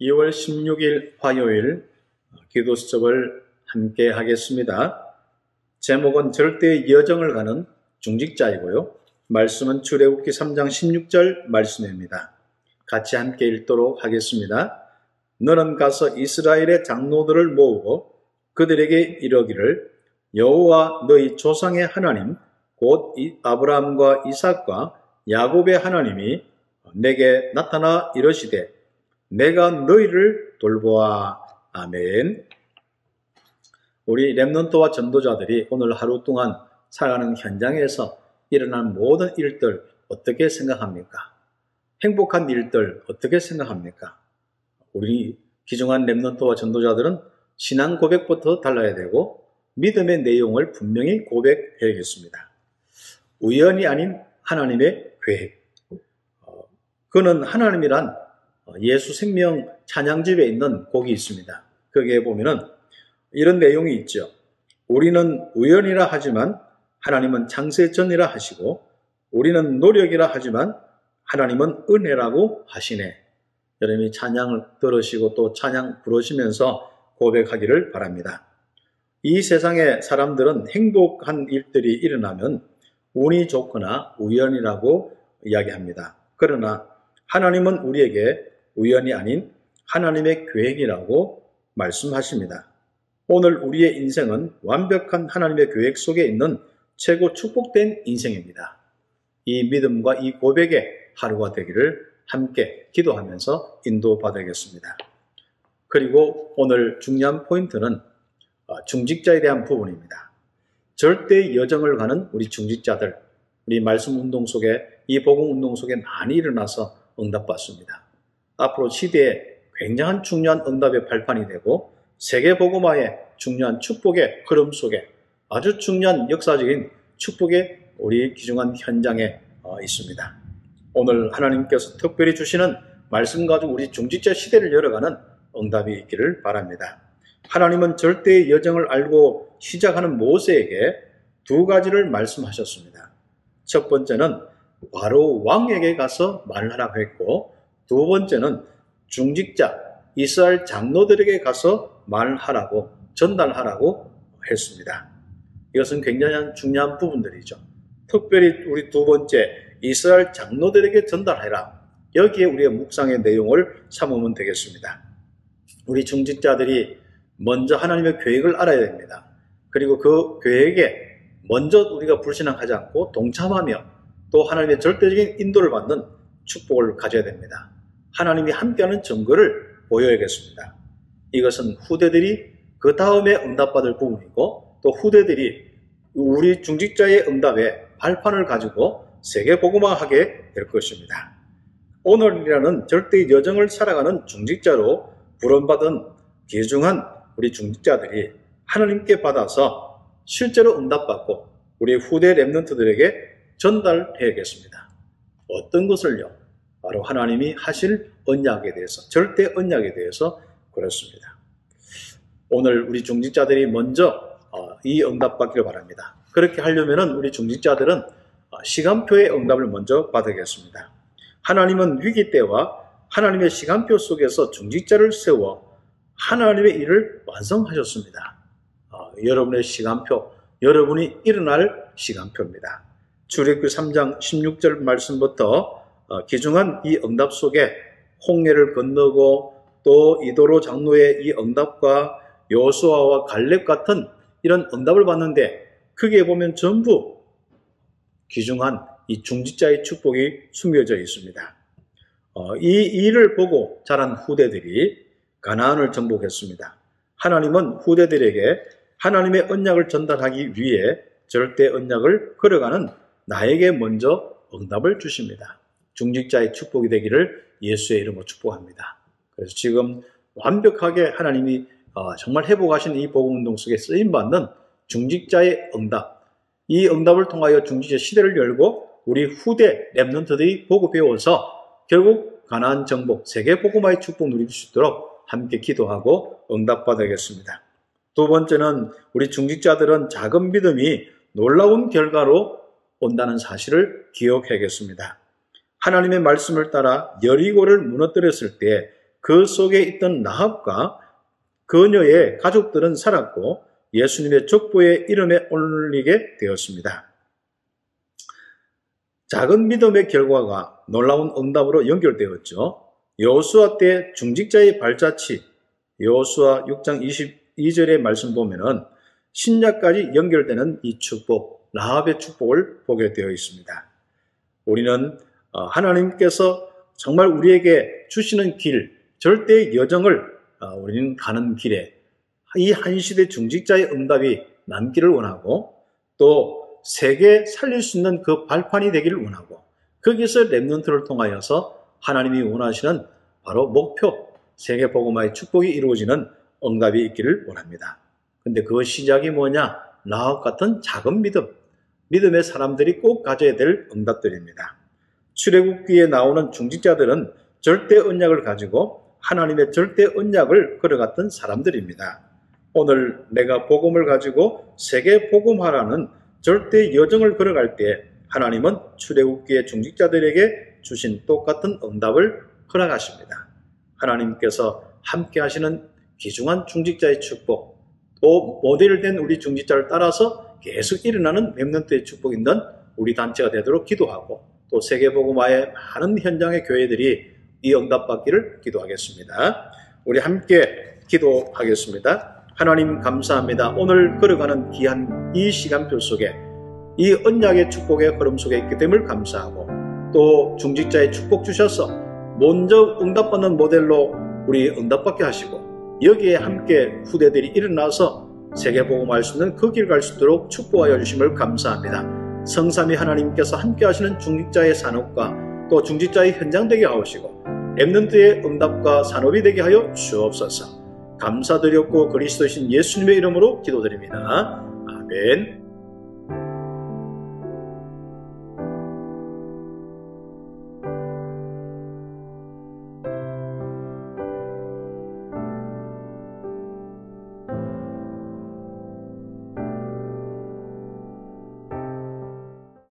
2월 16일 화요일 기도 수첩을 함께 하겠습니다. 제목은 절대의 여정을 가는 중직자이고요. 말씀은 출애굽기 3장 16절 말씀입니다. 같이 함께 읽도록 하겠습니다. 너는 가서 이스라엘의 장로들을 모으고 그들에게 이러기를 여호와 너희 조상의 하나님 곧 아브라함과 이삭과 야곱의 하나님이 내게 나타나 이러시되 내가 너희를 돌보아 아멘. 우리 랩런트와 전도자들이 오늘 하루 동안 살아가는 현장에서 일어난 모든 일들 어떻게 생각합니까? 행복한 일들 어떻게 생각합니까? 우리 기중한 랩런트와 전도자들은 신앙 고백부터 달라야 되고 믿음의 내용을 분명히 고백해야겠습니다. 우연이 아닌 하나님의 계획. 어, 그는 하나님이란 예수 생명 찬양집에 있는 곡이 있습니다. 거기에 보면은 이런 내용이 있죠. 우리는 우연이라 하지만 하나님은 창세전이라 하시고 우리는 노력이라 하지만 하나님은 은혜라고 하시네. 여러분이 찬양을 들으시고 또 찬양 부르시면서 고백하기를 바랍니다. 이 세상의 사람들은 행복한 일들이 일어나면 운이 좋거나 우연이라고 이야기합니다. 그러나 하나님은 우리에게 우연이 아닌 하나님의 계획이라고 말씀하십니다. 오늘 우리의 인생은 완벽한 하나님의 계획 속에 있는 최고 축복된 인생입니다. 이 믿음과 이 고백의 하루가 되기를 함께 기도하면서 인도받아야겠습니다. 그리고 오늘 중요한 포인트는 어, 중직자에 대한 부분입니다. 절대 여정을 가는 우리 중직자들, 우리 말씀 운동 속에 이 복음 운동 속에 많이 일어나서 응답받습니다. 앞으로 시대에 굉장한 중요한 응답의 발판이 되고 세계 복음화의 중요한 축복의 흐름 속에 아주 중요한 역사적인 축복의 우리 기중한 현장에 어, 있습니다. 오늘 하나님께서 특별히 주시는 말씀 가지고 우리 중직자 시대를 열어가는 응답이 있기를 바랍니다. 하나님은 절대의 여정을 알고 시작하는 모세에게 두 가지를 말씀하셨습니다. 첫 번째는 바로 왕에게 가서 말하라고 했고 두 번째는 중직자 이스라엘 장로들에게 가서 말하라고 전달하라고 했습니다. 이것은 굉장히 중요한 부분들이죠. 특별히 우리 두 번째 이스라엘 장로들에게 전달해라. 여기에 우리의 묵상의 내용을 삼으면 되겠습니다. 우리 중직자들이 먼저 하나님의 계획을 알아야 됩니다. 그리고 그 계획에 먼저 우리가 불신앙하지 않고 동참하며 또 하나님의 절대적인 인도를 받는 축복을 가져야 됩니다. 하나님이 함께하는 증거를 보여야겠습니다. 이것은 후대들이 그 다음에 응답받을 부분이고 또 후대들이 우리 중직자의 응답에 발판을 가지고 세계 복음화하게 될 것입니다. 오늘이라는 절대 여정을 살아가는 중직자로 부름받은 귀중한 우리 중직자들이 하나님께 받아서 실제로 응답받고 우리 후대 랩런트들에게 전달해야겠습니다. 어떤 것을요? 바로 하나님이 하실 언약에 대해서, 절대 언약에 대해서 그렇습니다. 오늘 우리 중직자들이 먼저 어, 이 응답 받기를 바랍니다. 그렇게 하려면 우리 중직자들은 어, 시간표의 응답을 먼저 받아야겠습니다. 하나님은 위기 때와 하나님의 시간표 속에서 중직자를 세워 하나님의 일을 완성하셨습니다. 어, 여러분의 시간표, 여러분이 일어날 시간표입니다. 출애굽기 3장 16절 말씀부터 어, 기중한 이 응답 속에 홍해를 건너고 또 이도로 장로의 이 응답과 요수아와 갈렙 같은 이런 응답을 받는데 크게 보면 전부 기중한 이 중지자의 축복이 숨겨져 있습니다. 어, 이 일을 보고 자란 후대들이 가나안을 정복했습니다. 하나님은 후대들에게 하나님의 언약을 전달하기 위해 절대 언약을 걸어가는 나에게 먼저 응답을 주십니다. 중직자의 축복이 되기를 예수의 이름으로 축복합니다. 그래서 지금 완벽하게 하나님이 어, 정말 회복하신 이 복음운동 속에 쓰임받는 중직자의 응답, 이 응답을 통하여 중직자 시대를 열고 우리 후대 랩런트들이 보고 배워서 결국 가나안 정복, 세계 복음화의 축복 누릴 수 있도록 함께 기도하고 응답받아야겠습니다. 두 번째는 우리 중직자들은 작은 믿음이 놀라운 결과로 온다는 사실을 기억해야겠습니다. 하나님의 말씀을 따라 여리고를 무너뜨렸을 때 그 속에 있던 나합과 그녀의 가족들은 살았고 예수님의 족보의 이름에 올리게 되었습니다. 작은 믿음의 결과가 놀라운 응답으로 연결되었죠. 여호수아 때 중직자의 발자취, 여호수아 6장 22절의 말씀 보면은 신약까지 연결되는 이 축복, 라합의 축복을 보게 되어 있습니다. 우리는 어, 하나님께서 정말 우리에게 주시는 길, 절대 여정을 어, 우리는 가는 길에 이 한시대 중직자의 응답이 남기를 원하고 또 세계 살릴 수 있는 그 발판이 되기를 원하고 거기서 랩런트를 통하여서 하나님이 원하시는 바로 목표 세계 복음화의 축복이 이루어지는 응답이 있기를 원합니다. 근데 그 시작이 뭐냐? 라합 같은 작은 믿음, 믿음의 사람들이 꼭 가져야 될 응답들입니다. 출애굽기에 나오는 중직자들은 절대 언약을 가지고 하나님의 절대 언약을 걸어갔던 사람들입니다. 오늘 내가 복음을 가지고 세계 복음화라는 절대 여정을 걸어갈 때 하나님은 출애굽기의 중직자들에게 주신 똑같은 응답을 허락하십니다. 하나님께서 함께 하시는 귀중한 중직자의 축복, 또 모델을 된 우리 중직자를 따라서 계속 일어나는 랩런트의 축복 있는 우리 단체가 되도록 기도하고 또 세계복음화의 많은 현장의 교회들이 이 응답받기를 기도하겠습니다. 우리 함께 기도하겠습니다. 하나님 감사합니다. 오늘 걸어가는 귀한 이 시간표 속에 이 언약의 축복의 흐름 속에 있기 때문에 감사하고 또 중직자의 축복 주셔서 먼저 응답받는 모델로 우리 응답받게 하시고 여기에 함께 후대들이 일어나서 세계복음할 수 있는 그 길 갈 수 있도록 축복하여 주심을 감사합니다. 성삼이 하나님께서 함께 하시는 중직자의 산업과 또 중직자의 현장 되게 하시고 엠넌트의 응답과 산업이 되게 하여 주옵소서. 감사드렸고 그리스도신 예수님의 이름으로 기도드립니다. 아멘.